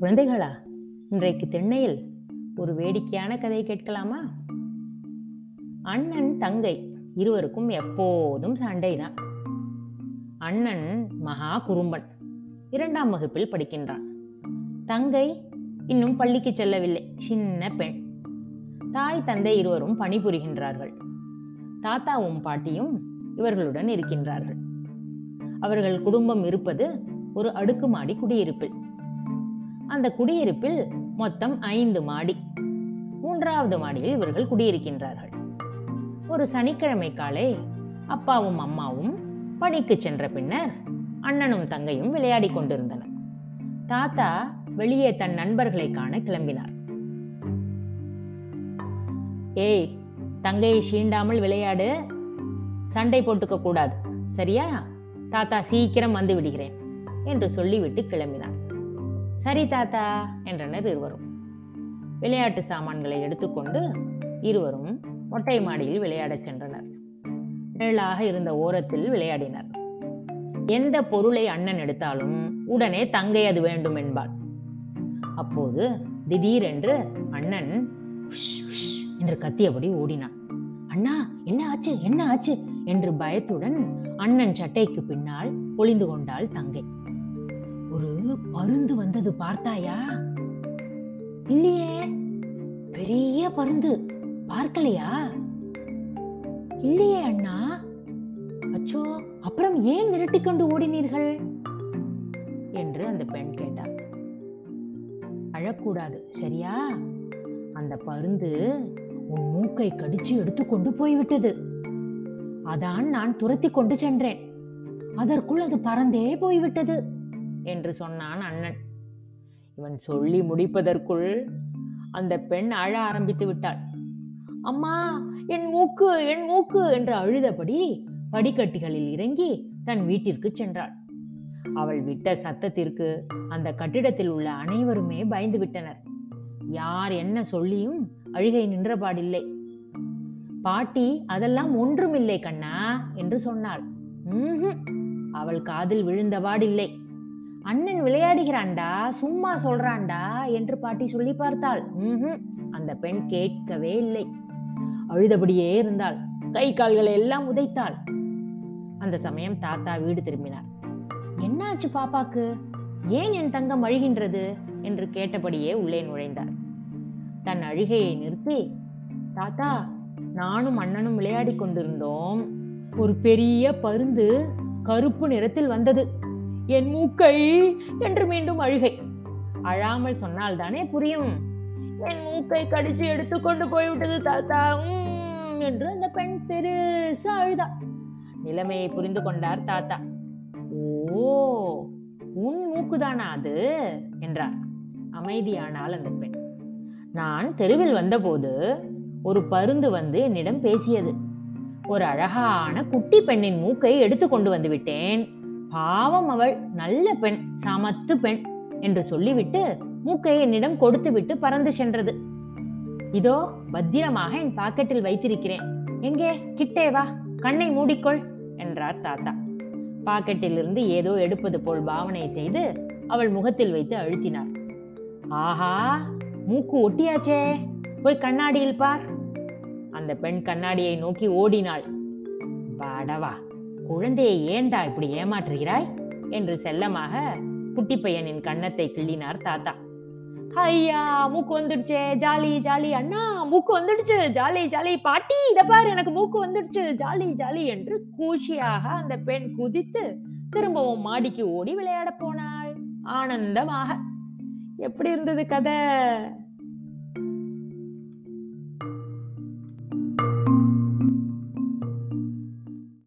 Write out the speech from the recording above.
குழந்தைகளா? இன்றைக்கு திண்ணையில் ஒரு வேடிக்கையான கதை கேட்கலாமா? அண்ணன் தங்கை இருவருக்கும் எப்போதும் சண்டைதான். அண்ணன் மகா குறும்பன் இரண்டாம் வகுப்பில் படிக்கின்றான். தங்கை இன்னும் பள்ளிக்கு செல்லவில்லை. சின்ன பெண். தாய் தந்தை இருவரும் பணிபுரிகின்றார்கள். தாத்தாவும் பாட்டியும் இவர்களுடன் இருக்கின்றார்கள். அவர்கள் குடும்பம் இருப்பது ஒரு அடுக்குமாடி குடியிருப்பில். அந்த குடியிருப்பில் மொத்தம் ஐந்து மாடி. மூன்றாவது மாடியில் இவர்கள் குடியிருக்கின்றார்கள். ஒரு சனிக்கிழமை காலை அப்பாவும் அம்மாவும் பணிக்கு சென்ற பின்னர் அண்ணனும் தங்கையும் விளையாடிக் கொண்டிருந்தனர். தாத்தா வெளியே தன் நண்பர்களை காண கிளம்பினார். ஏய் தங்கையை சீண்டாமல் விளையாடு. சண்டை போட்டுக்க கூடாது. சரியா? தாத்தா சீக்கிரம் வந்து விடுகிறேன். என்று சொல்லிவிட்டு கிளம்பினார். சரி தாத்தா என்றனர் இருவரும். விளையாட்டு சாமான்களை எடுத்துக்கொண்டு இருவரும் மொட்டை மாடியில் விளையாடச் சென்றனர். நிழலாக இருந்த ஓரத்தில் விளையாடினர். எந்த பொருளை அண்ணன் எடுத்தாலும் உடனே தங்கை அது வேண்டும் என்பாள். அப்போது திடீரென்று அண்ணன் "உஷ், உஷ்" என்று கத்தியபடி ஓடினான். அண்ணா என்ன ஆச்சு? என்ன ஆச்சு? என்று பயத்துடன் அண்ணன் சட்டைக்கு பின்னால் ஒளிந்து கொண்டாள் தங்கை. ஒரு பருந்து வந்தது பார்த்தாயா? இல்லையே. பெரிய பருந்து. பார்க்கலையா? இல்லையே அண்ணா. அச்சோ அப்புறம் ஏன் விரட்டிக்கொண்டு ஓடினீர்கள்? என்று அந்த பெண் கேட்டார் அழக்கூடாது சரியா? அந்த பருந்து உன் மூக்கை கடிச்சு எடுத்துக்கொண்டு போய்விட்டது. அதான் நான் துரத்தி கொண்டு சென்றேன். அதற்குள் அது பறந்தே போய்விட்டது. என்று சொன்னான் அண்ணன். இவன் சொல்லி முடிப்பதற்குள் அந்த பெண் அழ ஆரம்பித்து விட்டாள். அம்மா என் மூக்கு என் மூக்கு என்று அழுதபடி படிக்கட்டிகளில் இறங்கி தன் வீட்டிற்கு சென்றாள். அவள் விட்ட சத்தத்திற்கு அந்த கட்டிடத்தில் உள்ள அனைவருமே பயந்து விட்டனர். யார் என்ன சொல்லியும் அழுகை நின்றபாடில்லை பாட்டி அதெல்லாம் ஒன்றுமில்லை கண்ணா என்று சொன்னாள். அவள் காதில் விழுந்தபாடில்லை அண்ணன் விளையாடுகிறான்டா சும்மா சொல்றான்டா என்று பாட்டி சொல்லி பார்த்தாள். அந்த பெண் கேட்கவே இல்லை. அழுதபடியே இருந்தாள். கை கால்களை எல்லாம் உதைத்தாள். அந்த சமயம் தாத்தா வீடு திரும்பினார். என்னாச்சு பாப்பாக்கு? ஏன் என் தங்கம் அழுகின்றது? என்று கேட்டபடியே உள்ளே நுழைந்தார். தன் அழுகையை நிறுத்தி தாத்தா நானும் அண்ணனும் விளையாடி கொண்டிருந்தோம். ஒரு பெரிய பருந்து கருப்பு நிறத்தில் வந்தது. என் மூக்கை என்று மீண்டும் அழுகை. அழாமல் சொன்னால் தானே புரியும். என் மூக்கை கடிச்சு எடுத்துக்கொண்டு போய்விட்டது தாத்தா. உம் என்று அந்த பெண் பெருசா அழுதா. நிலைமையை புரிந்து கொண்டார் தாத்தா. ஓ உன் மூக்குதானா அது? என்றார். அமைதியானால் அந்த பெண். நான் தெருவில் வந்தபோது ஒரு பருந்து வந்து என்னிடம் பேசியது. ஒரு அழகான குட்டி பெண்ணின் மூக்கை எடுத்து கொண்டு வந்து விட்டேன். பாவம் அவள் நல்ல பெண் சமத்து பெண் என்று சொல்லிவிட்டு மூக்கை என்னிடம் கொடுத்து விட்டு பறந்து சென்றது. இதோ பத்திரமாக என் பாக்கெட்டில் வைத்திருக்கிறேன். எங்கே? கிட்டே வா கண்ணை மூடிக்கொள் என்றார் தாத்தா. பாக்கெட்டில் இருந்து ஏதோ எடுப்பது போல் பாவனை செய்து அவள் முகத்தில் வைத்து அழுத்தினார். ஆஹா மூக்கு ஒட்டியாச்சே. போய் கண்ணாடியில் பார். அந்த பெண் கண்ணாடியை நோக்கி ஓடினாள். பாடவா குழந்தையை ஏண்டா இப்படி ஏமாற்றுகிறாய்? என்று செல்லமாக குட்டி பையனின் கன்னத்தை கிள்ளினார் தாத்தா. ஐயா மூக்கு வந்துடுச்சே. Jolly jolly. அண்ணா மூக்கு வந்துடுச்சு. Jolly jolly. பாட்டி இத பாரு. எனக்கு மூக்கு வந்துடுச்சு. ஜாலி ஜாலி என்று கூஷியாக அந்த பெண் குதித்து திரும்பவும் மாடிக்கு ஓடி விளையாட போனாள். ஆனந்தமாக. எப்படி இருந்தது கதை?